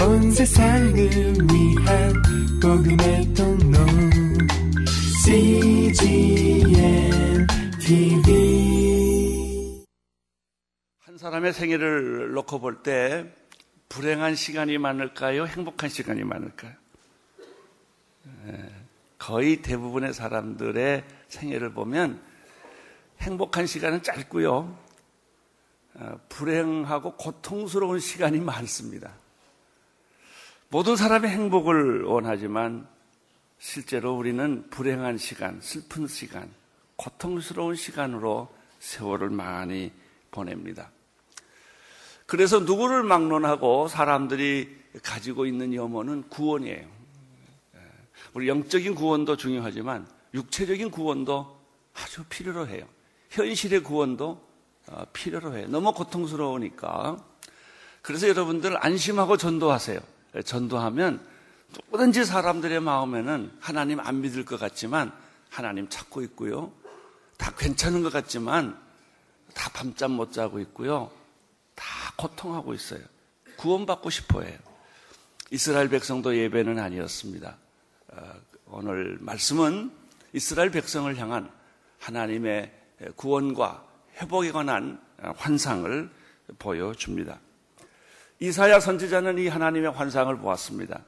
온 세상을 위한 복음의 통로 CGM TV 한 사람의 생애를 놓고 볼 때 불행한 시간이 많을까요? 행복한 시간이 많을까요? 예, 거의 대부분의 사람들의 생애를 보면 행복한 시간은 짧고요. 어, 불행하고 고통스러운 시간이 많습니다. 모든 사람이 행복을 원하지만 실제로 우리는 불행한 시간, 슬픈 시간, 고통스러운 시간으로 세월을 많이 보냅니다. 그래서 누구를 막론하고 사람들이 가지고 있는 염원은 구원이에요. 예, 우리 영적인 구원도 중요하지만 육체적인 구원도 아주 필요로 해요. 현실의 구원도 어, 필요로 해요. 너무 고통스러우니까. 그래서 여러분들 안심하고 전도하세요. 예, 전도하면 누구든지 사람들의 마음에는 하나님 안 믿을 것 같지만 하나님 찾고 있고요. 다 괜찮은 것 같지만 다 밤잠 못 자고 있고요. 다 고통하고 있어요. 구원받고 싶어 해요. 이스라엘 백성도 예배는 아니었습니다. 어, 오늘 말씀은 이스라엘 백성을 향한 하나님의 구원과 회복에 관한 환상을 보여줍니다. 이사야 선지자는 이 하나님의 환상을 보았습니다.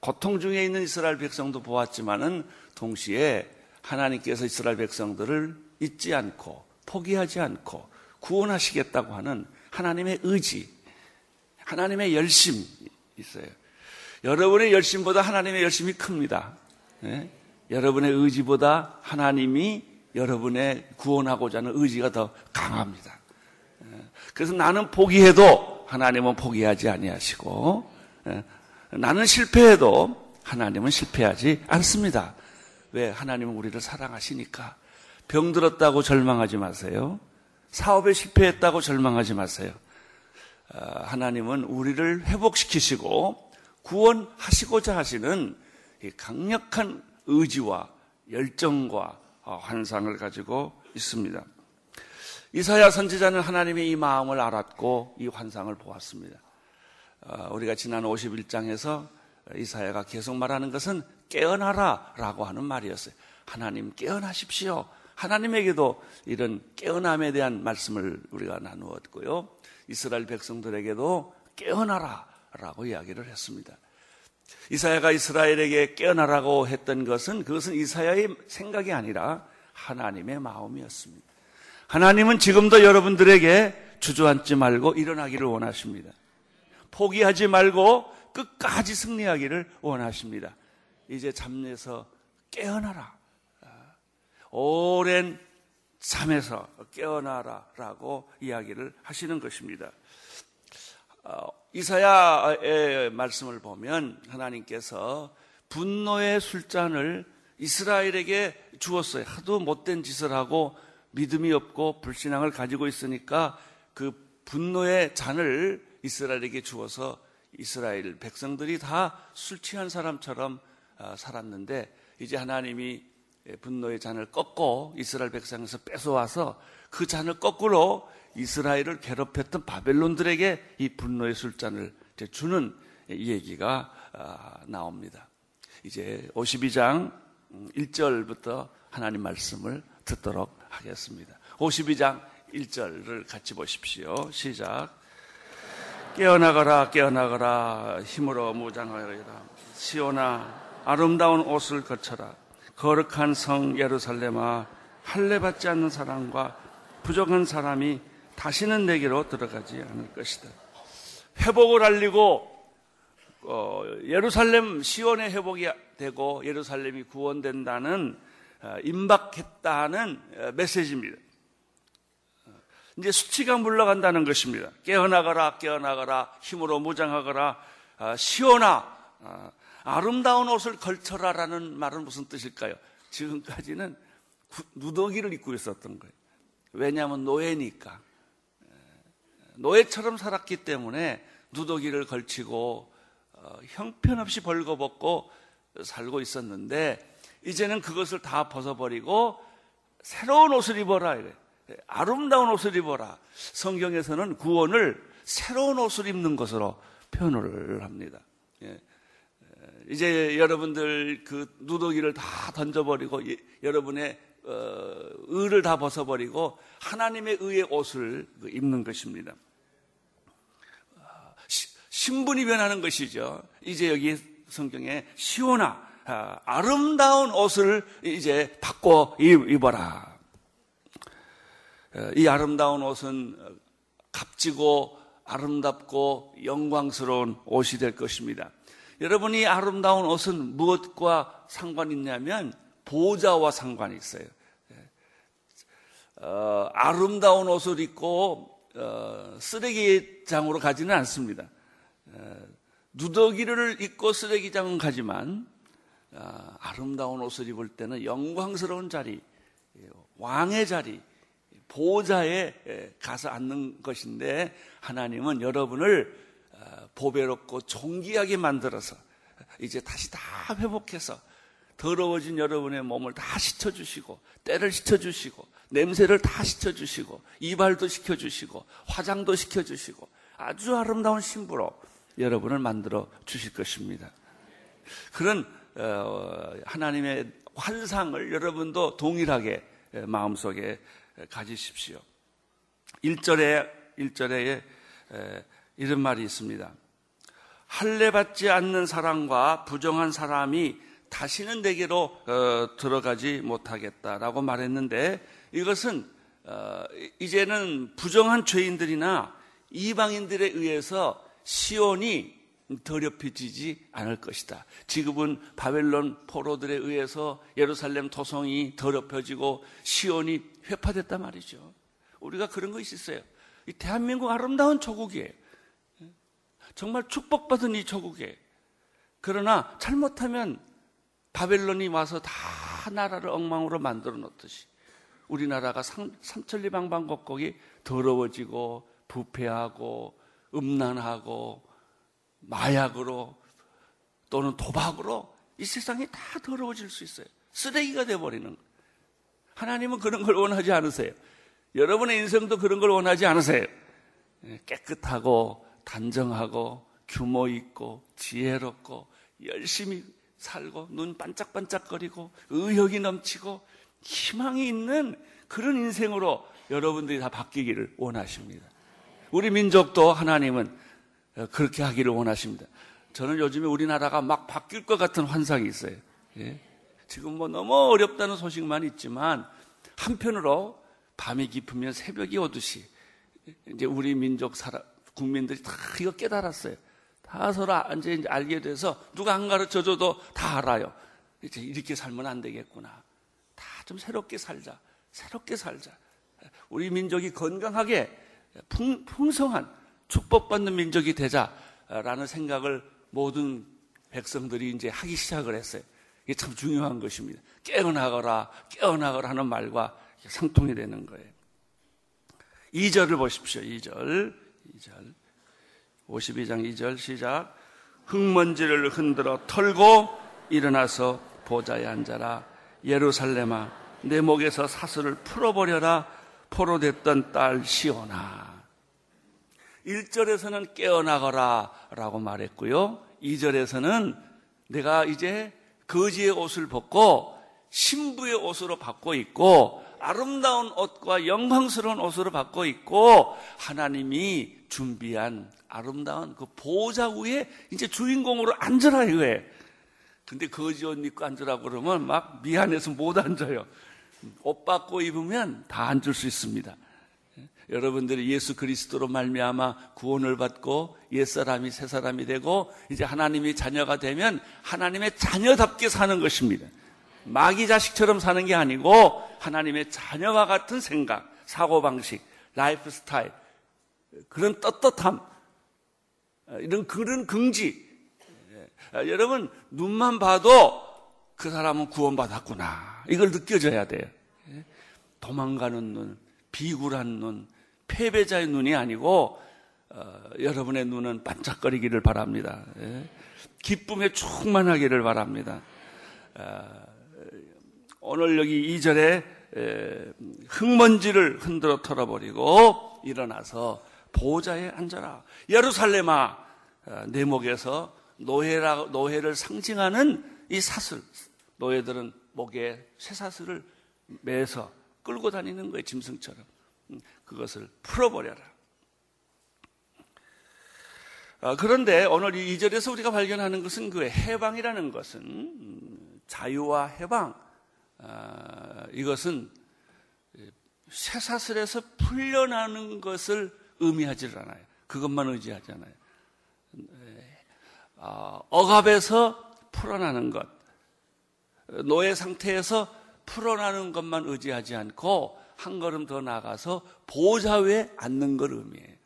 고통 중에 있는 이스라엘 백성도 보았지만은 동시에 하나님께서 이스라엘 백성들을 잊지 않고 포기하지 않고 구원하시겠다고 하는 하나님의 의지, 하나님의 열심 있어요. 여러분의 열심보다 하나님의 열심이 큽니다. 네? 여러분의 의지보다 하나님이 여러분의 구원하고자 하는 의지가 더 강합니다. 예. 그래서 나는 포기해도 하나님은 포기하지 아니하시고 예. 나는 실패해도 하나님은 실패하지 않습니다. 왜? 하나님은 우리를 사랑하시니까. 병 들었다고 절망하지 마세요. 사업에 실패했다고 절망하지 마세요. 아, 하나님은 우리를 회복시키시고 구원하시고자 하시는 강력한 의지와 열정과 어, 환상을 가지고 있습니다. 이사야 선지자는 하나님의 이 마음을 알았고 이 환상을 보았습니다. 어, 우리가 지난 51장에서 이사야가 계속 말하는 것은 깨어나라 라고 하는 말이었어요. 하나님 깨어나십시오. 하나님에게도 이런 깨어남에 대한 말씀을 우리가 나누었고요. 이스라엘 백성들에게도 깨어나라 라고 이야기를 했습니다. 이사야가 이스라엘에게 깨어나라고 했던 것은 그것은 이사야의 생각이 아니라 하나님의 마음이었습니다. 하나님은 지금도 여러분들에게 주저앉지 말고 일어나기를 원하십니다. 포기하지 말고 끝까지 승리하기를 원하십니다. 이제 잠에서 깨어나라. 오랜 잠에서 깨어나라 라고 이야기를 하시는 것입니다. 어, 이사야의 말씀을 보면 하나님께서 분노의 술잔을 이스라엘에게 주었어요. 하도 못된 짓을 하고 믿음이 없고 불신앙을 가지고 있으니까 그 분노의 잔을 이스라엘에게 주어서 이스라엘 백성들이 다 술 취한 사람처럼 어, 살았는데 이제 하나님이 분노의 잔을 꺾고 이스라엘 백성에서 뺏어와서 그 잔을 거꾸로 이스라엘을 괴롭혔던 바벨론들에게 이 분노의 술잔을 주는 얘기가 아, 나옵니다. 이제 52장 1절부터 하나님 말씀을 듣도록 하겠습니다. 52장 1절을 같이 보십시오. 시작. 깨어나거라, 깨어나거라, 힘으로 무장하여라. 시오나, 아름다운 옷을 거쳐라. 거룩한 성 예루살렘아, 할례받지 않는 사람과 부족한 사람이 다시는 내게로 들어가지 않을 것이다. 회복을 알리고 어, 예루살렘 시온의 회복이 되고 예루살렘이 구원된다는 어, 임박했다는 어, 메시지입니다. 이제 수치가 물러간다는 것입니다. 깨어나거라, 깨어나거라, 힘으로 무장하거라, 어, 어, 아름다운 옷을 걸쳐라라는 말은 무슨 뜻일까요? 지금까지는 누더기를 입고 있었던 거예요. 왜냐하면 노예니까. 노예처럼 살았기 때문에 누더기를 걸치고 어, 형편없이 벌거벗고 살고 있었는데 이제는 그것을 다 벗어버리고 새로운 옷을 입어라. 아름다운 옷을 입어라. 성경에서는 구원을 새로운 옷을 입는 것으로 표현을 합니다. 예. 이제 여러분들 그 누더기를 다 던져버리고 예, 여러분의 어, 의를 다 벗어버리고 하나님의 의의 옷을 그 입는 것입니다. 신분이 변하는 것이죠. 이제 여기 성경에 시오나 아, 아름다운 옷을 이제 바꿔 입어라. 어, 이 아름다운 옷은 값지고 아름답고 영광스러운 옷이 될 것입니다. 여러분이 아름다운 옷은 무엇과 상관이 있냐면 보좌와 상관이 있어요. 어, 아름다운 옷을 입고 어, 쓰레기장으로 가지는 않습니다. 어, 누더기를 입고 쓰레기장은 가지만 어, 아름다운 옷을 입을 때는 영광스러운 자리, 왕의 자리, 보좌에 가서 앉는 것인데 하나님은 여러분을 어, 보배롭고 존귀하게 만들어서 이제 다시 다 회복해서 더러워진 여러분의 몸을 다 씻어주시고 때를 씻어주시고 냄새를 다 씻어주시고 이발도 시켜주시고 화장도 시켜주시고 아주 아름다운 신부로 여러분을 만들어 주실 것입니다. 그런 어, 하나님의 환상을 여러분도 동일하게 마음속에 가지십시오. 1절에 1절에 이런 말이 있습니다. 할례 받지 않는 사람과 부정한 사람이 다시는 내게로 어, 들어가지 못하겠다라고 말했는데 이것은 어, 이제는 부정한 죄인들이나 이방인들에 의해서 시온이 더럽혀지지 않을 것이다. 지금은 바벨론 포로들에 의해서 예루살렘 도성이 더럽혀지고 시온이 회파됐단 말이죠. 우리가 그런 것이 있어요. 이 대한민국 아름다운 조국이에요. 정말 축복받은 이 조국이에요. 그러나 잘못하면 바벨론이 와서 다 나라를 엉망으로 만들어 놓듯이 우리나라가 삼천리방방 곡곡이 더러워지고 부패하고 음란하고 마약으로 또는 도박으로 이 세상이 다 더러워질 수 있어요. 쓰레기가 돼버리는 거예요. 하나님은 그런 걸 원하지 않으세요. 여러분의 인생도 그런 걸 원하지 않으세요. 예, 깨끗하고 단정하고 규모 있고 지혜롭고 열심히 살고 눈 반짝반짝거리고 의욕이 넘치고 희망이 있는 그런 인생으로 여러분들이 다 바뀌기를 원하십니다. 우리 민족도 하나님은 그렇게 하기를 원하십니다. 저는 요즘에 우리나라가 막 바뀔 것 같은 환상이 있어요. 예? 지금 뭐 너무 어렵다는 소식만 있지만 한편으로 밤이 깊으면 새벽이 오듯이 이제 우리 민족 사람 국민들이 다 이거 깨달았어요. 다 서로 이제 알게 돼서 누가 안 가르쳐 줘도 다 알아요. 이제 이렇게 살면 안 되겠구나. 다 좀 새롭게 살자. 새롭게 살자. 우리 민족이 건강하게 풍, 풍성한 축복받는 민족이 되자라는 생각을 모든 백성들이 이제 하기 시작을 했어요. 이게 참 중요한 것입니다. 깨어나거라, 깨어나거라 하는 말과 상통이 되는 거예요. 2절을 보십시오. 2절. 2절. 52장 2절 시작. 흙먼지를 흔들어 털고 일어나서 보좌에 앉아라. 예루살렘아, 내 목에서 사슬을 풀어버려라. 포로됐던 딸 시오나. 1절에서는 깨어나거라 라고 말했고요. 2절에서는 내가 이제 거지의 옷을 벗고 신부의 옷으로 바꿔 입고 아름다운 옷과 영광스러운 옷으로 바꿔 입고 하나님이 준비한 아름다운 그 보호자 위에 이제 주인공으로 앉으라 이거예요. 근데 거지 옷 입고 앉으라고 그러면 막 미안해서 못 앉아요. 옷 받고 입으면 다 앉을 수 있습니다. 여러분들이 예수 그리스도로 말미암아 구원을 받고 옛사람이 새사람이 되고 이제 하나님이 자녀가 되면 하나님의 자녀답게 사는 것입니다. 마귀 자식처럼 사는 게 아니고 하나님의 자녀와 같은 생각, 사고 방식, 라이프 스타일, 그런 떳떳함, 이런 그런 긍지. 여러분, 눈만 봐도 그 사람은 구원받았구나. 이걸 느껴져야 돼요. 도망가는 눈, 비굴한 눈, 패배자의 눈이 아니고 어, 여러분의 눈은 반짝거리기를 바랍니다. 예? 기쁨에 충만하기를 바랍니다. 어, 오늘 여기 2절에 에, 흙먼지를 흔들어 털어버리고 일어나서 보좌에 앉아라. 예루살렘아, 어, 내 목에서 노예라, 노예를 상징하는 이 사슬. 노예들은 목에 쇠사슬을 매서 끌고 다니는 거예요, 짐승처럼. 음, 그것을 풀어버려라. 아, 그런데 오늘 이 2절에서 우리가 발견하는 것은 그 해방이라는 것은 음, 자유와 해방, 아, 이것은 쇠사슬에서 풀려나는 것을 의미하지 않아요. 그것만 의지하잖아요. 아, 억압에서 풀어나는 것, 노예 상태에서 풀어나는 것만 의지하지 않고 한 걸음 더 나가서 보좌 위에 앉는 걸 의미해요.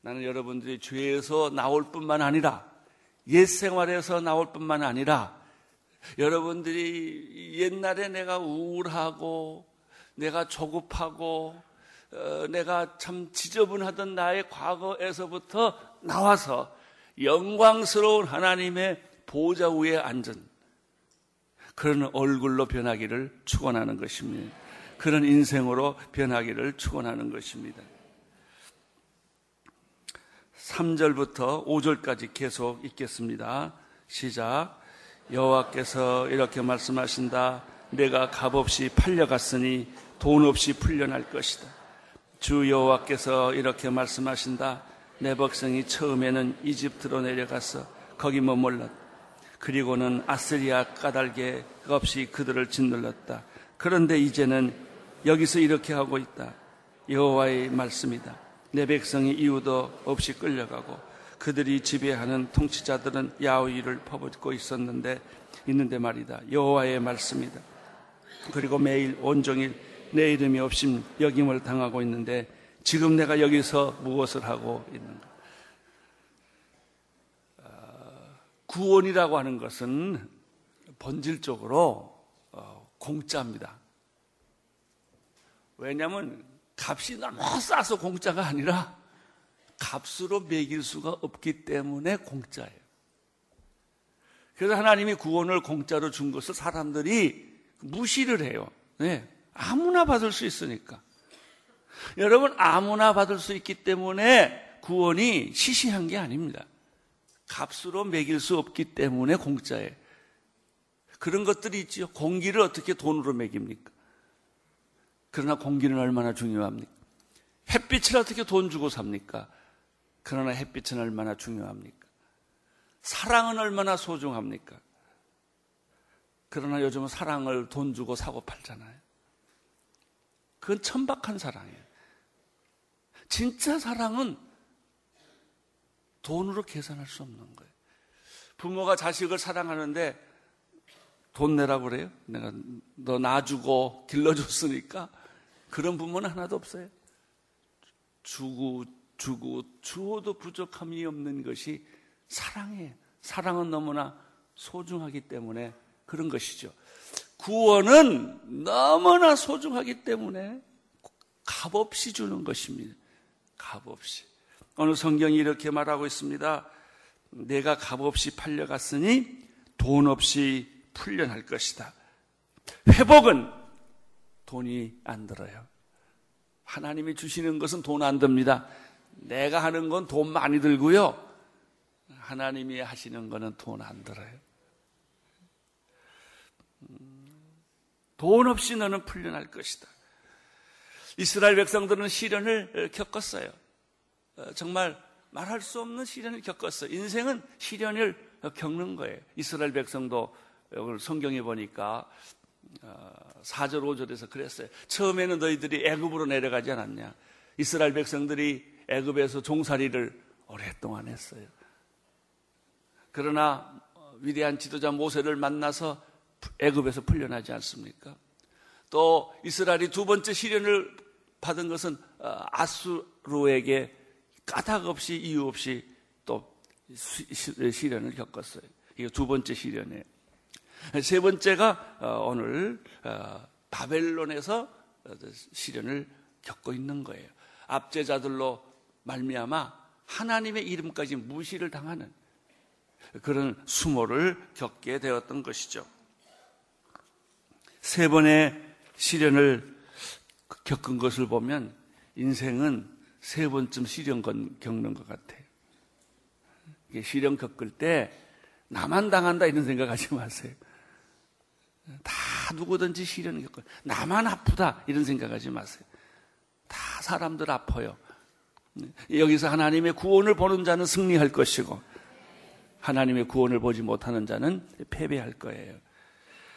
나는 여러분들이 죄에서 나올 뿐만 아니라 옛 생활에서 나올 뿐만 아니라 여러분들이 옛날에 내가 우울하고 내가 조급하고 어, 내가 참 지저분하던 나의 과거에서부터 나와서 영광스러운 하나님의 보좌 위에 앉은 그런 얼굴로 변하기를 축원하는 것입니다. 그런 인생으로 변하기를 축원하는 것입니다. 3절부터 5절까지 계속 읽겠습니다. 시작. 여호와께서 이렇게 말씀하신다. 내가 값없이 팔려갔으니 돈 없이 풀려날 것이다. 주 여호와께서 이렇게 말씀하신다. 내 백성이 처음에는 이집트로 내려가서 거기 머물렀다. 그리고는 아스리아 까닭에 없이 그들을 짓눌렀다. 그런데 이제는 여기서 이렇게 하고 있다. 여호와의 말씀이다. 내 백성이 이유도 없이 끌려가고 그들이 지배하는 통치자들은 야후이를 퍼붓고 있었는데 있는데 말이다. 여호와의 말씀이다. 그리고 매일 온종일 내 이름이 없임 여김을 당하고 있는데 지금 내가 여기서 무엇을 하고 있는가? 어, 구원이라고 하는 것은 본질적으로 어, 공짜입니다. 왜냐하면 값이 너무 싸서 공짜가 아니라 값으로 매길 수가 없기 때문에 공짜예요. 그래서 하나님이 구원을 공짜로 준 것을 사람들이 무시를 해요. 네. 아무나 받을 수 있으니까. 여러분, 아무나 받을 수 있기 때문에 구원이 시시한 게 아닙니다. 값으로 매길 수 없기 때문에 공짜예요. 그런 것들이 있지요. 공기를 어떻게 돈으로 매깁니까? 그러나 공기는 얼마나 중요합니까? 햇빛을 어떻게 돈 주고 삽니까? 그러나 햇빛은 얼마나 중요합니까? 사랑은 얼마나 소중합니까? 그러나 요즘은 사랑을 돈 주고 사고 팔잖아요. 그건 천박한 사랑이에요. 진짜 사랑은 돈으로 계산할 수 없는 거예요. 부모가 자식을 사랑하는데 돈 내라고 그래요? 내가 너 놔주고 길러줬으니까 그런 부모는 하나도 없어요. 주고 주고 주어도 부족함이 없는 것이 사랑이에요. 사랑은 너무나 소중하기 때문에 그런 것이죠. 구원은 너무나 소중하기 때문에 값없이 주는 것입니다. 값없이. 오늘 성경이 이렇게 말하고 있습니다. 내가 값 없이 팔려갔으니 돈 없이 풀려날 것이다. 회복은 돈이 안 들어요. 하나님이 주시는 것은 돈 안 듭니다. 내가 하는 건 돈 많이 들고요. 하나님이 하시는 거는 돈 안 들어요. 돈 없이 너는 풀려날 것이다. 이스라엘 백성들은 시련을 겪었어요. 어, 정말 말할 수 없는 시련을 겪었어요. 인생은 시련을 겪는 거예요. 이스라엘 백성도 오늘 성경에 보니까 4절, 어, 5절에서 그랬어요. 처음에는 너희들이 애굽으로 내려가지 않았냐. 이스라엘 백성들이 애굽에서 종살이를 오랫동안 했어요. 그러나 위대한 지도자 모세를 만나서 애굽에서 풀려나지 않습니까? 또 이스라엘이 두 번째 시련을 받은 것은 어, 아수르에게 까닭 없이 이유 없이 또 시련을 겪었어요. 이게 두 번째 시련이에요. 세 번째가 어, 오늘 어, 바벨론에서 시련을 겪고 있는 거예요. 압제자들로 말미암아 하나님의 이름까지 무시를 당하는 그런 수모를 겪게 되었던 것이죠. 세 번의 시련을 겪은 것을 보면 인생은 세 번쯤 시련 겪는 것 같아요. 시련 겪을 때 나만 당한다 이런 생각하지 마세요. 다 누구든지 시련을 겪고 나만 아프다 이런 생각하지 마세요. 다 사람들 아파요. 여기서 하나님의 구원을 보는 자는 승리할 것이고 하나님의 구원을 보지 못하는 자는 패배할 거예요.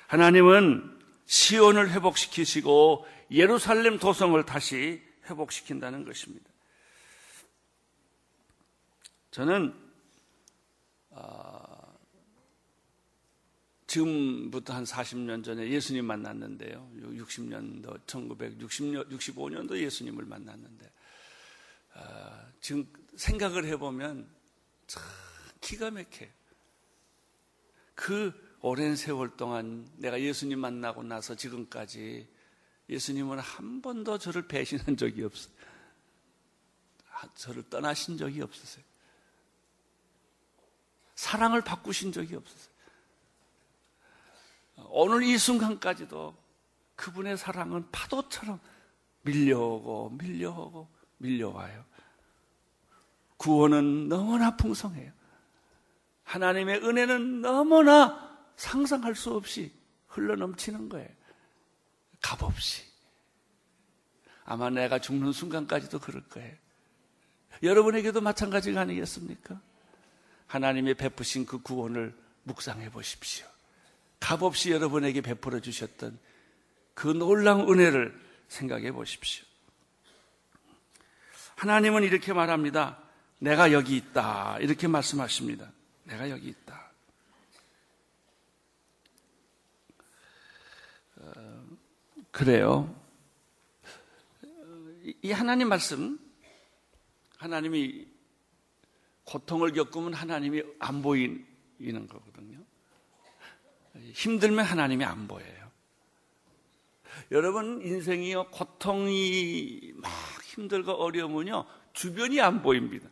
하나님은 시온을 회복시키시고 예루살렘 도성을 다시 회복시킨다는 것입니다. 저는 어, 지금부터 한 40년 전에 예수님 만났는데요. 60년도, 1960년, 65년도 예수님을 만났는데 어, 지금 생각을 해보면 참 기가 막혀요. 그 오랜 세월 동안 내가 예수님 만나고 나서 지금까지 예수님은 한 번도 저를 배신한 적이 없어요. 저를 떠나신 적이 없었어요. 사랑을 바꾸신 적이 없었어요. 오늘 이 순간까지도 그분의 사랑은 파도처럼 밀려오고 밀려오고 밀려와요. 구원은 너무나 풍성해요. 하나님의 은혜는 너무나 상상할 수 없이 흘러 넘치는 거예요. 값없이. 아마 내가 죽는 순간까지도 그럴 거예요. 여러분에게도 마찬가지가 아니겠습니까? 하나님의 베푸신 그 구원을 묵상해 보십시오. 값없이 여러분에게 베풀어 주셨던 그 놀라운 은혜를 생각해 보십시오. 하나님은 이렇게 말합니다. 내가 여기 있다. 이렇게 말씀하십니다. 내가 여기 있다. 어, 그래요. 이 하나님 말씀, 하나님이 고통을 겪으면 하나님이 안 보이는 거거든요. 힘들면 하나님이 안 보여요. 여러분 인생이요 고통이 막 힘들고 어려우면요 주변이 안 보입니다.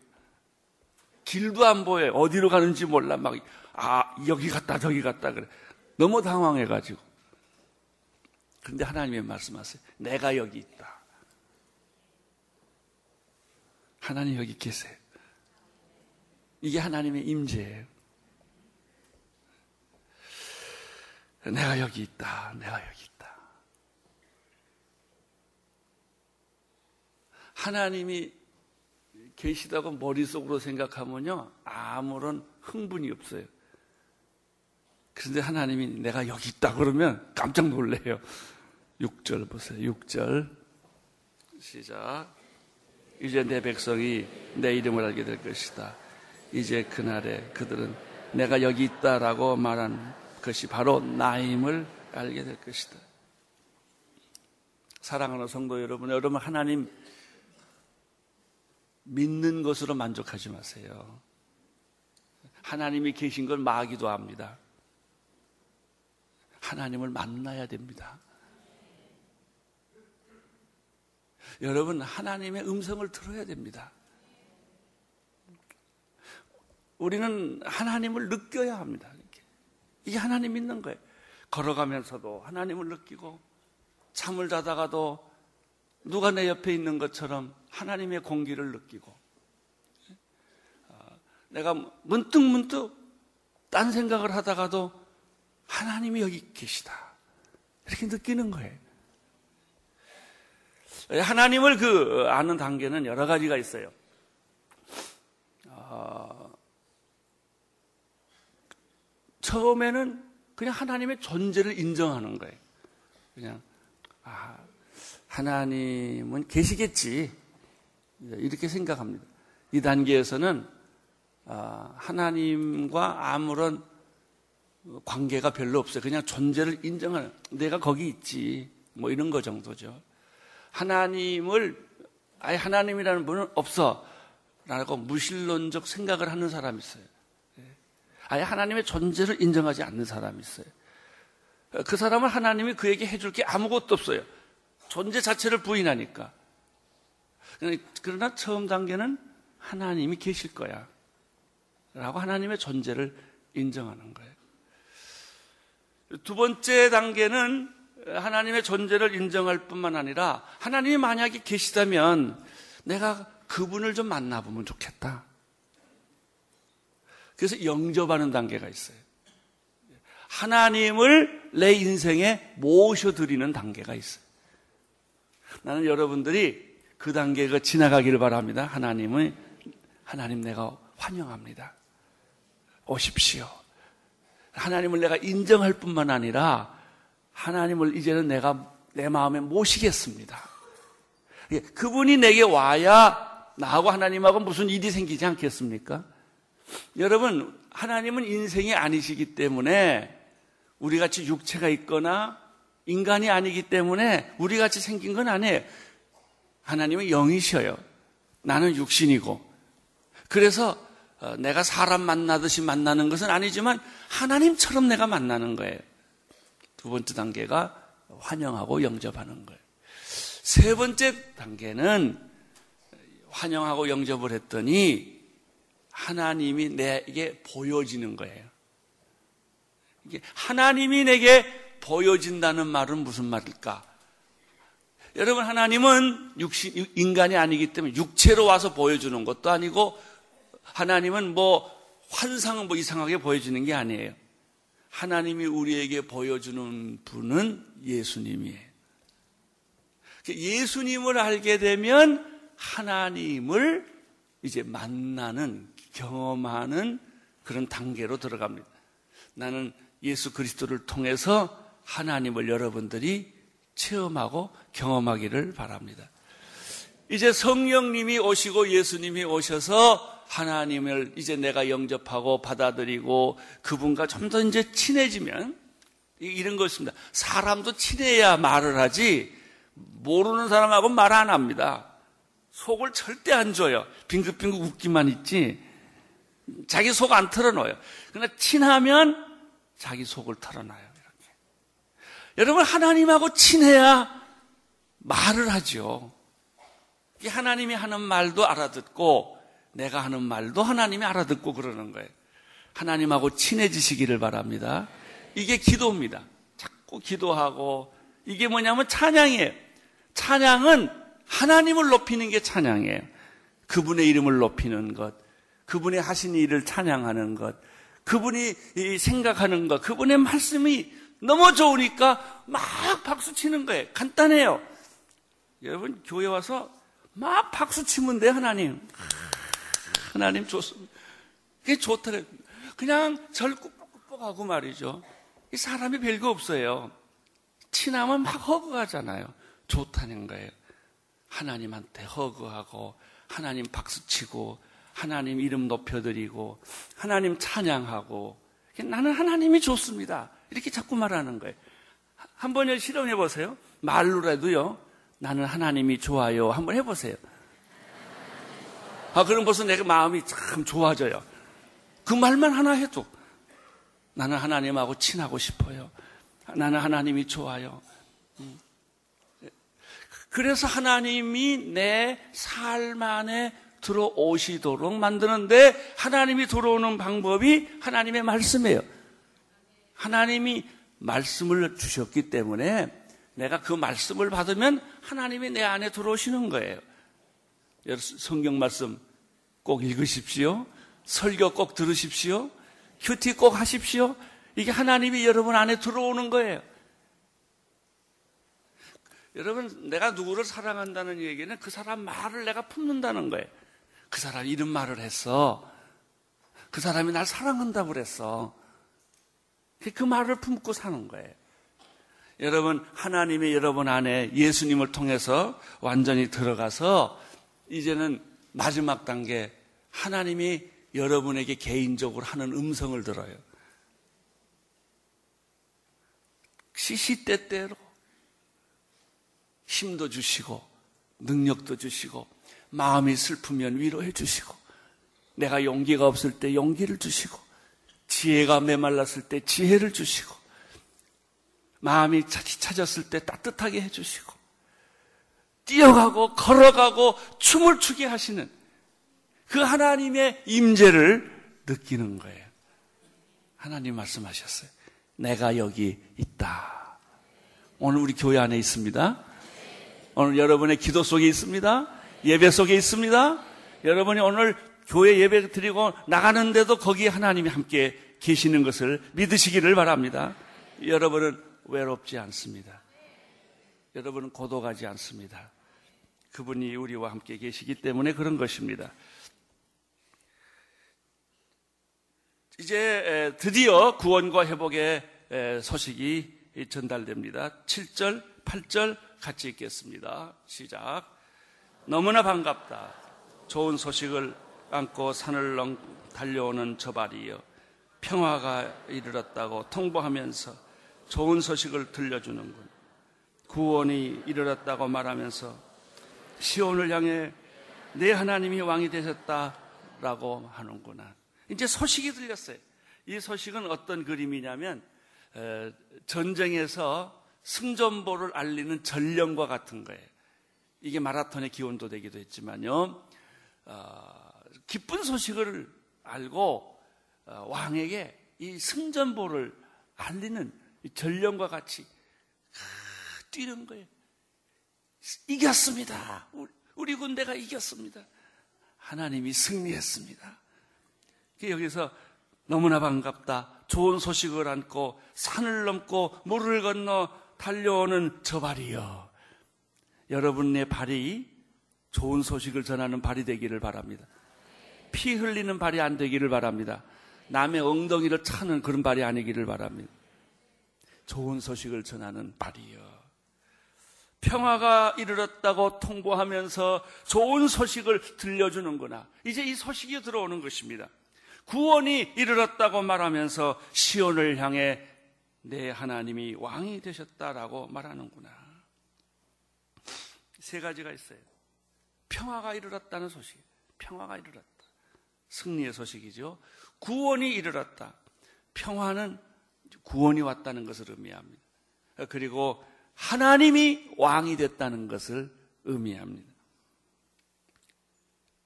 길도 안 보여요. 어디로 가는지 몰라. 막, 아, 여기 갔다, 저기 갔다. 그래. 너무 당황해가지고. 그런데 하나님의 말씀하세요. 내가 여기 있다. 하나님 여기 계세요. 이게 하나님의 임재예요. 내가 여기 있다. 내가 여기 있다. 하나님이 계시다고 머릿속으로 생각하면요. 아무런 흥분이 없어요. 그런데 하나님이 내가 여기 있다 그러면 깜짝 놀래요. 6절 보세요. 6절. 시작. 이제 내 백성이 내 이름을 알게 될 것이다. 이제 그날에 그들은 내가 여기 있다라고 말한 것이 바로 나임을 알게 될 것이다. 사랑하는 성도 여러분, 여러분 하나님 믿는 것으로 만족하지 마세요. 하나님이 계신 걸 마기도 합니다. 하나님을 만나야 됩니다. 여러분, 하나님의 음성을 들어야 됩니다. 우리는 하나님을 느껴야 합니다. 이게 하나님 믿는 거예요. 걸어가면서도 하나님을 느끼고, 잠을 자다가도 누가 내 옆에 있는 것처럼 하나님의 공기를 느끼고 어, 내가 문득 문득 딴 생각을 하다가도 하나님이 여기 계시다 이렇게 느끼는 거예요. 하나님을 그 아는 단계는 여러 가지가 있어요. 어, 처음에는 그냥 하나님의 존재를 인정하는 거예요. 그냥 아, 하나님은 계시겠지. 이렇게 생각합니다. 이 단계에서는 아, 하나님과 아무런 관계가 별로 없어요. 그냥 존재를 인정하는, 내가 거기 있지. 뭐 이런 거 정도죠. 하나님을, 아예 하나님이라는 분은 없어. 라고 무신론적 생각을 하는 사람이 있어요. 예. 아예 하나님의 존재를 인정하지 않는 사람이 있어요. 그 사람은 하나님이 그에게 해줄 게 아무것도 없어요. 존재 자체를 부인하니까. 그러나 처음 단계는 하나님이 계실 거야. 라고 하나님의 존재를 인정하는 거예요. 두 번째 단계는 하나님의 존재를 인정할 뿐만 아니라 하나님이 만약에 계시다면 내가 그분을 좀 만나보면 좋겠다. 그래서 영접하는 단계가 있어요. 하나님을 내 인생에 모셔드리는 단계가 있어요. 나는 여러분들이 그 단계가 지나가기를 바랍니다. 하나님을, 하나님 내가 환영합니다. 오십시오. 하나님을 내가 인정할 뿐만 아니라 하나님을 이제는 내가 내 마음에 모시겠습니다. 예, 그분이 내게 와야 나하고 하나님하고 무슨 일이 생기지 않겠습니까? 여러분, 하나님은 인생이 아니시기 때문에 우리 같이 육체가 있거나 인간이 아니기 때문에 우리 같이 생긴 건 아니에요. 하나님은 영이셔요. 나는 육신이고. 그래서 어, 내가 사람 만나듯이 만나는 것은 아니지만 하나님처럼 내가 만나는 거예요. 두 번째 단계가 환영하고 영접하는 거예요. 세 번째 단계는 환영하고 영접을 했더니 하나님이 내게 보여지는 거예요. 하나님이 내게 보여진다는 말은 무슨 말일까? 여러분, 하나님은 육신, 인간이 아니기 때문에 육체로 와서 보여주는 것도 아니고 하나님은 뭐 환상은 뭐 이상하게 보여주는 게 아니에요. 하나님이 우리에게 보여주는 분은 예수님이에요. 예수님을 알게 되면 하나님을 이제 만나는, 경험하는 그런 단계로 들어갑니다. 나는 예수 그리스도를 통해서 하나님을 여러분들이 체험하고 경험하기를 바랍니다. 이제 성령님이 오시고 예수님이 오셔서 하나님을 이제 내가 영접하고 받아들이고 그분과 좀 더 이제 친해지면 이런 것입니다. 사람도 친해야 말을 하지 모르는 사람하고 말 안 합니다. 속을 절대 안 줘요. 빙긋빙긋 웃기만 있지. 자기 속 안 털어놓아요. 그러나 친하면 자기 속을 털어놔요. 이렇게. 여러분 하나님하고 친해야 말을 하죠. 하나님이 하는 말도 알아듣고 내가 하는 말도 하나님이 알아듣고 그러는 거예요. 하나님하고 친해지시기를 바랍니다. 이게 기도입니다. 자꾸 기도하고 이게 뭐냐면 찬양이에요. 찬양은 하나님을 높이는 게 찬양이에요. 그분의 이름을 높이는 것, 그분의 하신 일을 찬양하는 것, 그분이 생각하는 것, 그분의 말씀이 너무 좋으니까 막 박수 치는 거예요. 간단해요. 여러분, 교회 와서 막 박수 치면 돼, 하나님. 하나님 좋습니다. 그게 좋더래. 그냥 절 꾹꾹꾹하고 말이죠. 이 사람이 별거 없어요. 친하면 막 허그하잖아요. 좋다는 거예요. 하나님한테 허그하고, 하나님 박수치고, 하나님 이름 높여드리고 하나님 찬양하고 나는 하나님이 좋습니다. 이렇게 자꾸 말하는 거예요. 한번 실험해 보세요. 말로라도요. 나는 하나님이 좋아요. 한번 해보세요. 아, 그럼 벌써 내가 마음이 참 좋아져요. 그 말만 하나 해도 나는 하나님하고 친하고 싶어요. 나는 하나님이 좋아요. 음. 그래서 하나님이 내 삶 안에 들어오시도록 만드는데 하나님이 들어오는 방법이 하나님의 말씀이에요. 하나님이 말씀을 주셨기 때문에 내가 그 말씀을 받으면 하나님이 내 안에 들어오시는 거예요. 성경 말씀 꼭 읽으십시오. 설교 꼭 들으십시오. 큐티 꼭 하십시오. 이게 하나님이 여러분 안에 들어오는 거예요. 여러분, 내가 누구를 사랑한다는 얘기는 그 사람 말을 내가 품는다는 거예요. 그 사람이 이런 말을 했어. 그 사람이 날 사랑한다고 그랬어. 그 말을 품고 사는 거예요. 여러분, 하나님이 여러분 안에 예수님을 통해서 완전히 들어가서 이제는 마지막 단계 하나님이 여러분에게 개인적으로 하는 음성을 들어요. 시시때때로 힘도 주시고 능력도 주시고 마음이 슬프면 위로해 주시고, 내가 용기가 없을 때 용기를 주시고, 지혜가 메말랐을 때 지혜를 주시고, 마음이 차졌을 때 따뜻하게 해주시고, 뛰어가고 걸어가고 춤을 추게 하시는 그 하나님의 임재를 느끼는 거예요. 하나님 말씀하셨어요. 내가 여기 있다. 오늘 우리 교회 안에 있습니다. 오늘 여러분의 기도 속에 있습니다. 예배 속에 있습니다. 여러분이 오늘 교회 예배 드리고 나가는데도 거기 하나님이 함께 계시는 것을 믿으시기를 바랍니다. 여러분은 외롭지 않습니다. 여러분은 고독하지 않습니다. 그분이 우리와 함께 계시기 때문에 그런 것입니다. 이제 드디어 구원과 회복의 소식이 전달됩니다. 7절, 8절 같이 읽겠습니다. 시작. 너무나 반갑다. 좋은 소식을 안고 산을 넘 달려오는 저 발이여. 평화가 이르렀다고 통보하면서 좋은 소식을 들려주는군. 구원이 이르렀다고 말하면서 시온을 향해 내 하나님이 왕이 되셨다라고 하는구나. 이제 소식이 들렸어요. 이 소식은 어떤 그림이냐면 전쟁에서 승전보를 알리는 전령과 같은 거예요. 이게 마라톤의 기원도 되기도 했지만요. 어, 기쁜 소식을 알고 어, 왕에게 이 승전보를 알리는 전령과 같이 뛰는 거예요. 이겼습니다. 우리 군대가 이겼습니다. 하나님이 승리했습니다. 여기서 너무나 반갑다. 좋은 소식을 안고 산을 넘고 물을 건너 달려오는 저 발이요. 여러분의 발이 좋은 소식을 전하는 발이 되기를 바랍니다. 피 흘리는 발이 안 되기를 바랍니다. 남의 엉덩이를 차는 그런 발이 아니기를 바랍니다. 좋은 소식을 전하는 발이요. 평화가 이르렀다고 통보하면서 좋은 소식을 들려주는구나. 이제 이 소식이 들어오는 것입니다. 구원이 이르렀다고 말하면서 시온을 향해 내 하나님이 왕이 되셨다라고 말하는구나. 세 가지가 있어요. 평화가 이르렀다는 소식. 평화가 이르렀다. 승리의 소식이죠. 구원이 이르렀다. 평화는 구원이 왔다는 것을 의미합니다. 그리고 하나님이 왕이 됐다는 것을 의미합니다.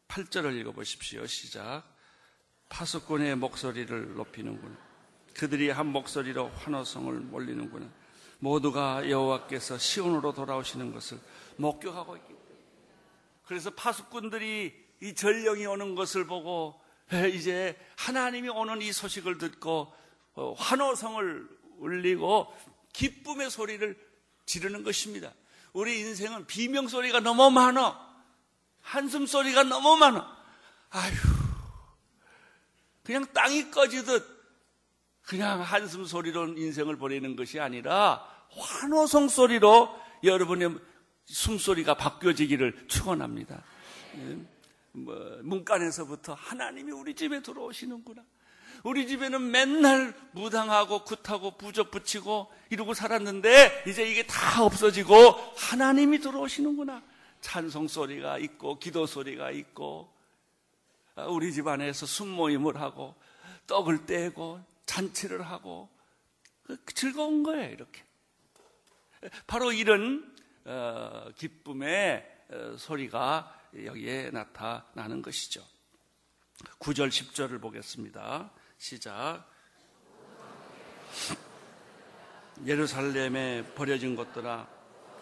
8절을 읽어보십시오. 시작. 파수꾼의 목소리를 높이는구나. 그들이 한 목소리로 환호성을 몰리는구나. 모두가 여호와께서 시온으로 돌아오시는 것을 목격하고 있기 때문에. 그래서 파수꾼들이 이 전령이 오는 것을 보고 이제 하나님이 오는 이 소식을 듣고 어, 환호성을 울리고 기쁨의 소리를 지르는 것입니다. 우리 인생은 비명 소리가 너무 많아. 한숨 소리가 너무 많아. 아휴. 그냥 땅이 꺼지듯 그냥 한숨 소리로 인생을 보내는 것이 아니라 환호성 소리로 여러분의 숨소리가 바뀌어지기를 축원합니다. 예, 뭐 문간에서부터 하나님이 우리 집에 들어오시는구나. 우리 집에는 맨날 무당하고 굿하고 부적 붙이고 이러고 살았는데 이제 이게 다 없어지고 하나님이 들어오시는구나. 찬송 소리가 있고 기도 소리가 있고 아, 우리 집 안에서 순모임을 하고 떡을 떼고 잔치를 하고 그 즐거운 거예요 이렇게 바로 이런 어, 기쁨의 어, 소리가 여기에 나타나는 것이죠. 9절 10절을 보겠습니다. 시작. 예루살렘에 버려진 것들아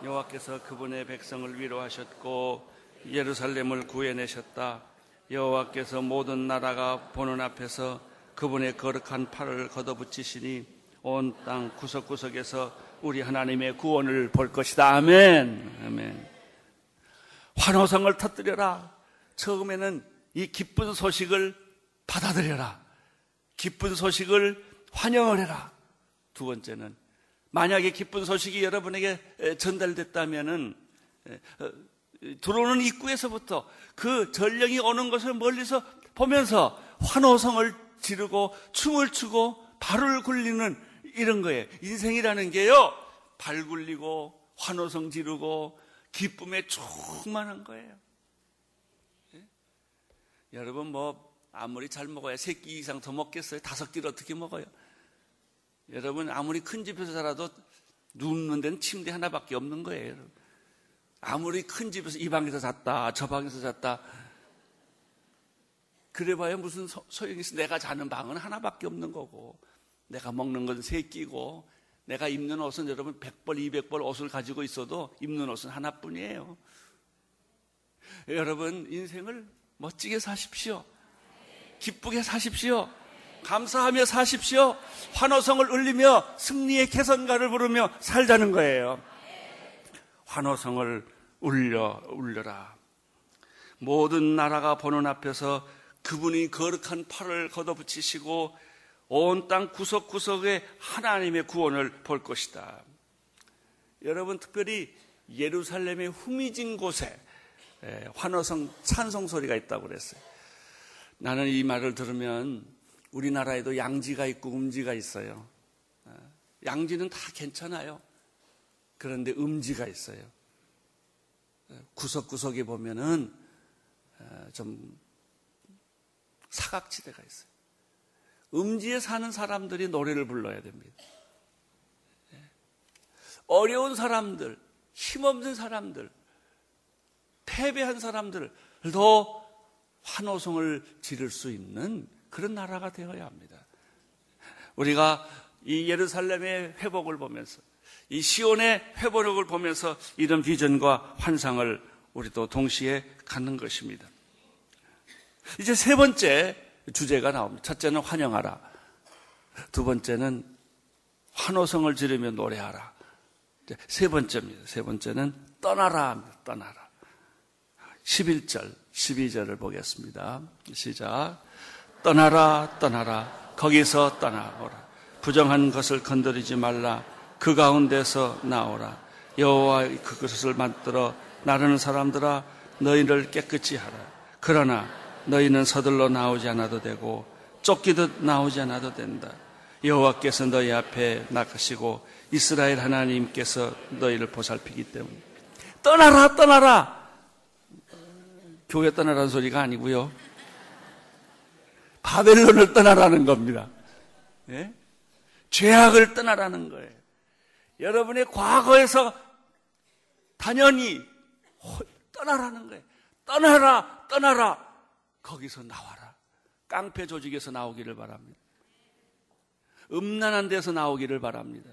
여호와께서 그분의 백성을 위로하셨고 예루살렘을 구해내셨다. 여호와께서 모든 나라가 보는 앞에서 그분의 거룩한 팔을 걷어붙이시니 온 땅 구석구석에서 우리 하나님의 구원을 볼 것이다. 아멘. 아멘. 환호성을 터뜨려라. 처음에는 이 기쁜 소식을 받아들여라. 기쁜 소식을 환영을 해라. 두 번째는 만약에 기쁜 소식이 여러분에게 전달됐다면은 어, 들어오는 입구에서부터 그 전령이 오는 것을 멀리서 보면서 환호성을 지르고 춤을 추고 발을 굴리는 이런 거예요. 인생이라는 게요. 발 굴리고 환호성 지르고 기쁨에 충만한 거예요. 예? 여러분 뭐 아무리 잘 먹어야 세 끼 이상 더 먹겠어요? 다섯 끼를 어떻게 먹어요? 여러분 아무리 큰 집에서 살아도 눕는 데는 침대 하나밖에 없는 거예요. 여러분. 아무리 큰 집에서 이 방에서 잤다, 저 방에서 잤다. 그래봐야 무슨 소, 용이 있어. 내가 자는 방은 하나밖에 없는 거고, 내가 먹는 건 세 끼고, 내가 입는 옷은 여러분 100벌, 200벌 옷을 가지고 있어도 입는 옷은 하나뿐이에요. 여러분, 인생을 멋지게 사십시오. 기쁘게 사십시오. 감사하며 사십시오. 환호성을 울리며 승리의 개선가를 부르며 살자는 거예요. 환호성을 울려, 울려라. 모든 나라가 보는 앞에서 그분이 거룩한 팔을 걷어붙이시고 온 땅 구석구석에 하나님의 구원을 볼 것이다. 여러분 특별히 예루살렘의 후미진 곳에 환호성 찬송 소리가 있다고 그랬어요. 나는 이 말을 들으면 우리나라에도 양지가 있고 음지가 있어요. 양지는 다 괜찮아요. 그런데 음지가 있어요. 구석구석에 보면은 좀 사각지대가 있어요. 음지에 사는 사람들이 노래를 불러야 됩니다. 어려운 사람들, 힘없는 사람들, 패배한 사람들도 환호성을 지를 수 있는 그런 나라가 되어야 합니다. 우리가 이 예루살렘의 회복을 보면서 이 시온의 회복을 보면서 이런 비전과 환상을 우리도 동시에 갖는 것입니다. 이제 세 번째 주제가 나옵니다. 첫째는 환영하라. 두 번째는 환호성을 지르며 노래하라. 세 번째입니다. 세 번째는 떠나라 떠나라. 11절, 12절을 보겠습니다. 시작. 떠나라, 떠나라. 거기서 떠나오라. 부정한 것을 건드리지 말라. 그 가운데서 나오라. 여호와 그것을 만들어 나르는 사람들아 너희를 깨끗이 하라. 그러나 너희는 서둘러 나오지 않아도 되고 쫓기듯 나오지 않아도 된다. 여호와께서 너희 앞에 나가시고 이스라엘 하나님께서 너희를 보살피기 때문에. 떠나라 떠나라! 교회 떠나라는 소리가 아니고요. 바벨론을 떠나라는 겁니다. 예? 죄악을 떠나라는 거예요. 여러분의 과거에서 단연히 떠나라는 거예요. 떠나라 떠나라 거기서 나와라 깡패 조직에서 나오기를 바랍니다 음란한 데서 나오기를 바랍니다.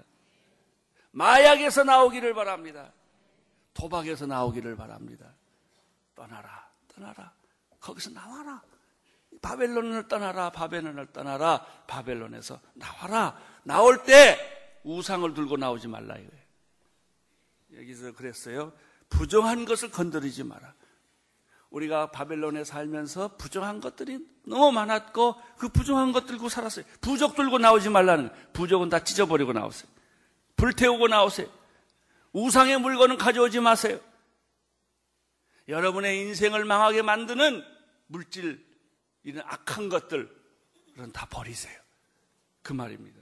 마약에서 나오기를 바랍니다. 도박에서 나오기를 바랍니다. 떠나라, 떠나라. 거기서 나와라. 바벨론을 떠나라, 바벨론을 떠나라, 바벨론에서 나와라. 나올 때 우상을 들고 나오지 말라 이거예요. 여기서 그랬어요. 부정한 것을 건드리지 마라. 우리가 바벨론에 살면서 부정한 것들이 너무 많았고 그 부정한 것 들고 살았어요. 부적 들고 나오지 말라는 거예요. 부적은 다 찢어버리고 나오세요. 불태우고 나오세요. 우상의 물건은 가져오지 마세요. 여러분의 인생을 망하게 만드는 물질, 이런 악한 것들, 그런 다 버리세요. 그 말입니다.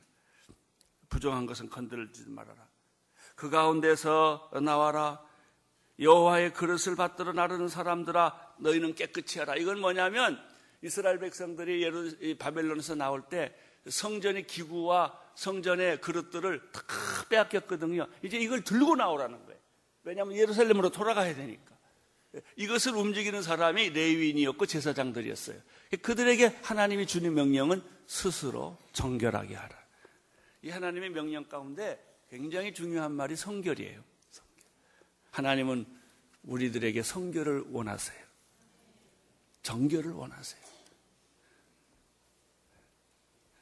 부정한 것은 건들지 말아라. 그 가운데서 나와라. 여호와의 그릇을 받들어 나르는 사람들아 너희는 깨끗이 하라. 이건 뭐냐면 이스라엘 백성들이 예루 바벨론에서 나올 때 성전의 기구와 성전의 그릇들을 다 빼앗겼거든요. 이제 이걸 들고 나오라는 거예요. 왜냐하면 예루살렘으로 돌아가야 되니까. 이것을 움직이는 사람이 레위인이었고 제사장들이었어요. 그들에게 하나님이 주는 명령은 스스로 정결하게 하라. 이 하나님의 명령 가운데 굉장히 중요한 말이 성결이에요. 하나님은 우리들에게 성결을 원하세요. 정결을 원하세요.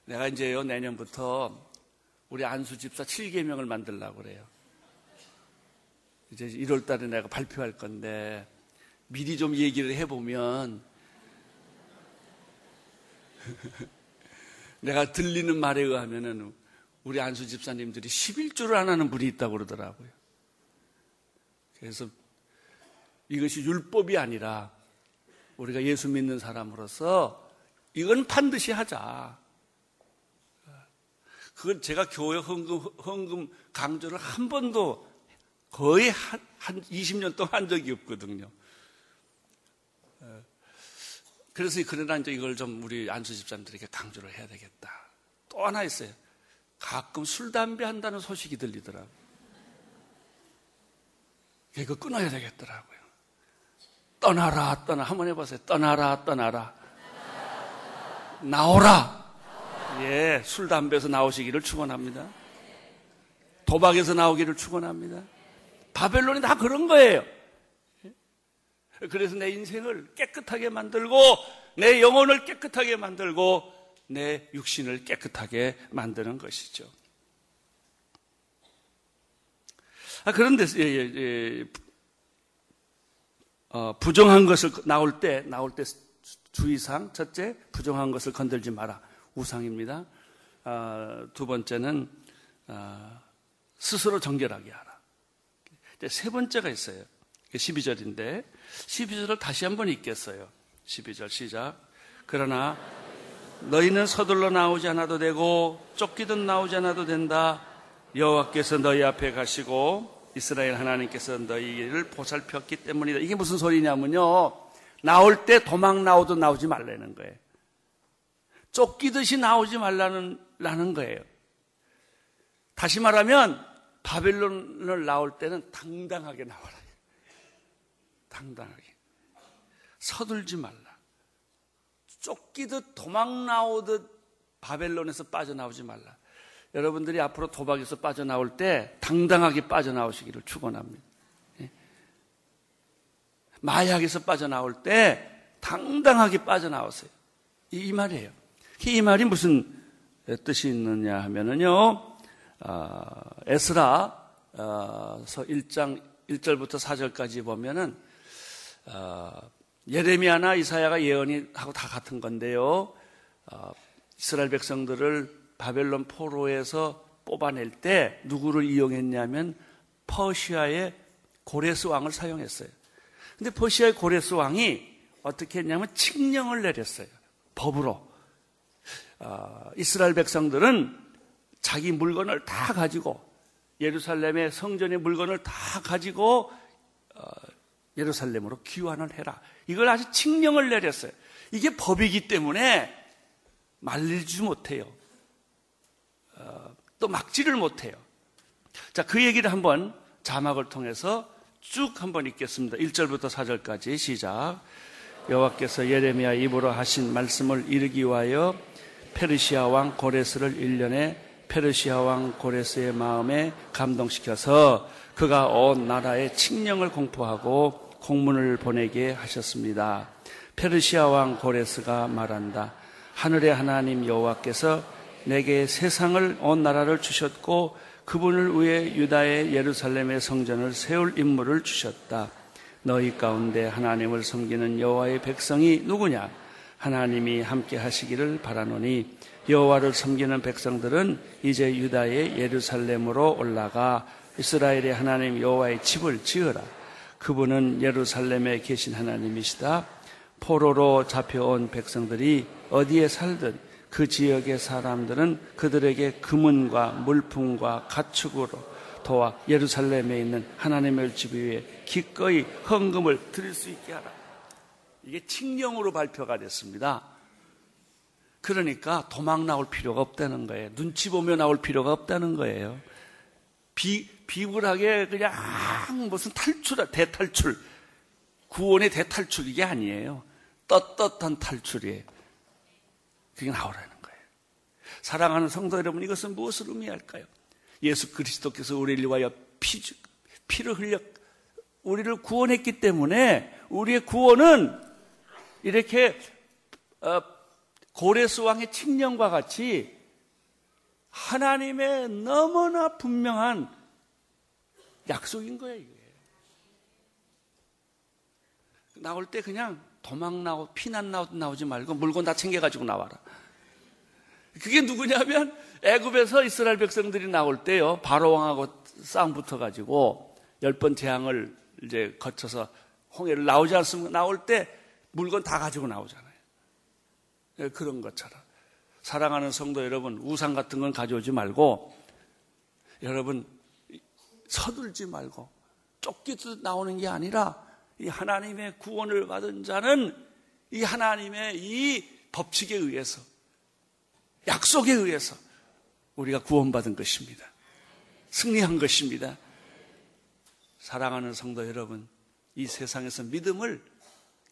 내가 이제요, 내년부터 우리 안수 집사 7계명을 만들려고 그래요. 이제 1월 달에 내가 발표할 건데, 미리 좀 얘기를 해보면, 내가 들리는 말에 의하면은 우리 안수 집사님들이 11조를 안 하는 분이 있다고 그러더라고요. 그래서 이것이 율법이 아니라 우리가 예수 믿는 사람으로서 이건 반드시 하자. 그건 제가 교회 헌금, 헌금 강조를 한 번도 거의 한, 한 20년 동안 한 적이 없거든요. 그래서 그러나 이제 이걸 좀 우리 안수 집사님들에게 강조를 해야 되겠다. 또 하나 있어요. 가끔 술, 담배 한다는 소식이 들리더라고요. 이거 끊어야 되겠더라고요. 떠나라, 떠나. 한번 해보세요. 떠나라, 떠나라. 나오라. 예, 술, 담배에서 나오시기를 축원합니다. 도박에서 나오기를 축원합니다. 바벨론이 다 그런 거예요. 그래서 내 인생을 깨끗하게 만들고 내 영혼을 깨끗하게 만들고 내 육신을 깨끗하게 만드는 것이죠. 아, 그런데 예, 예, 예. 어, 부정한 것을 나올 때 나올 때 주의사항 첫째 부정한 것을 건들지 마라 우상입니다. 아, 두 번째는 아, 스스로 정결하게 하라. 세 번째가 있어요. 12절인데 12절을 다시 한번 읽겠어요. 12절 시작. 그러나 너희는 서둘러 나오지 않아도 되고 쫓기듯 나오지 않아도 된다. 여호와께서 너희 앞에 가시고 이스라엘 하나님께서 너희를 보살폈기 때문이다. 이게 무슨 소리냐면요. 나올 때 도망 나오도 나오지 말라는 거예요. 쫓기듯이 나오지 말라는 라는 거예요. 다시 말하면 바벨론을 나올 때는 당당하게 나와라. 당당하게. 서둘지 말라. 쫓기듯 도망 나오듯 바벨론에서 빠져나오지 말라. 여러분들이 앞으로 도박에서 빠져나올 때 당당하게 빠져나오시기를 축원합니다. 예. 마약에서 빠져나올 때 당당하게 빠져나오세요. 이, 이 말이에요. 이 말이 무슨 뜻이 있느냐 하면은요, 어, 에스라 어, 서 1장 1절부터 4절까지 보면은 어, 예레미야나 이사야가 예언이 하고 다 같은 건데요. 어, 이스라엘 백성들을 바벨론 포로에서 뽑아낼 때 누구를 이용했냐면 퍼시아의 고레스 왕을 사용했어요. 근데 퍼시아의 고레스 왕이 어떻게 했냐면 칙령을 내렸어요. 법으로. 어, 이스라엘 백성들은 자기 물건을 다 가지고 예루살렘의 성전의 물건을 다 가지고 어, 예루살렘으로 귀환을 해라. 이걸 아주 칙령을 내렸어요. 이게 법이기 때문에 말리지 못해요. 어, 또 막지를 못해요. 자, 그 얘기를 한번 자막을 통해서 쭉 한번 읽겠습니다. 1절부터 4절까지 시작. 여호와께서 예레미야 입으로 하신 말씀을 이르기 위하여 페르시아 왕 고레스를 1년에 페르시아 왕 고레스의 마음에 감동시켜서 그가 온 나라에 칙령을 공포하고 공문을 보내게 하셨습니다. 페르시아 왕 고레스가 말한다. 하늘의 하나님 여호와께서 내게 세상을 온 나라를 주셨고 그분을 위해 유다의 예루살렘의 성전을 세울 임무를 주셨다. 너희 가운데 하나님을 섬기는 여호와의 백성이 누구냐? 하나님이 함께 하시기를 바라노니 여호와를 섬기는 백성들은 이제 유다의 예루살렘으로 올라가 이스라엘의 하나님 여호와의 집을 지으라. 그분은 예루살렘에 계신 하나님이시다. 포로로 잡혀온 백성들이 어디에 살든 그 지역의 사람들은 그들에게 금은과 물품과 가축으로 도와 예루살렘에 있는 하나님의 집 위에 기꺼이 헌금을 드릴 수 있게 하라. 이게 칙령으로 발표가 됐습니다. 그러니까 도망 나올 필요가 없다는 거예요. 눈치 보며 나올 필요가 없다는 거예요. 비, 비굴하게 그냥 무슨 탈출, 대탈출, 구원의 대탈출 이게 아니에요. 떳떳한 탈출이에요. 그게 나오라는 거예요. 사랑하는 성도 여러분, 이것은 무엇을 의미할까요? 예수 그리스도께서 우리를 위하여 피, 피를 흘려 우리를 구원했기 때문에 우리의 구원은 이렇게 어, 고레스 왕의 칙령과 같이 하나님의 너무나 분명한 약속인 거예요. 나올 때 그냥 도망 나오, 피난 나오, 나오지 말고 물건 다 챙겨가지고 나와라. 그게 누구냐면 애굽에서 이스라엘 백성들이 나올 때요, 바로 왕하고 싸움 붙어 가지고 열 번 재앙을 이제 거쳐서 홍해를 나오지 않습니까? 나올 때 물건 다 가지고 나오잖아요. 예, 그런 것처럼. 사랑하는 성도 여러분, 우상 같은 건 가져오지 말고, 여러분, 서둘지 말고, 쫓기듯 나오는 게 아니라, 이 하나님의 구원을 받은 자는 이 하나님의 이 법칙에 의해서, 약속에 의해서 우리가 구원받은 것입니다. 승리한 것입니다. 사랑하는 성도 여러분, 이 세상에서 믿음을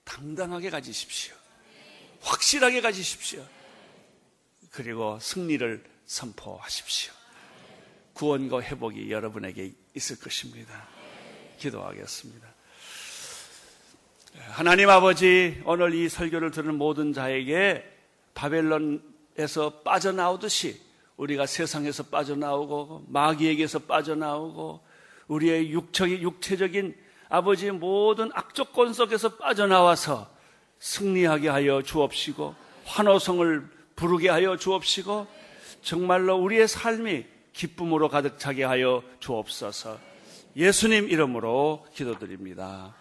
당당하게 가지십시오. 확실하게 가지십시오. 그리고 승리를 선포하십시오. 구원과 회복이 여러분에게 있을 것입니다. 기도하겠습니다. 하나님 아버지, 오늘 이 설교를 들은 모든 자에게 바벨론 에서 빠져나오듯이 우리가 세상에서 빠져나오고 마귀에게서 빠져나오고 우리의 육체적인, 육체적인 아버지의 모든 악조건 속에서 빠져나와서 승리하게 하여 주옵시고 환호성을 부르게 하여 주옵시고 정말로 우리의 삶이 기쁨으로 가득 차게 하여 주옵소서 예수님 이름으로 기도드립니다.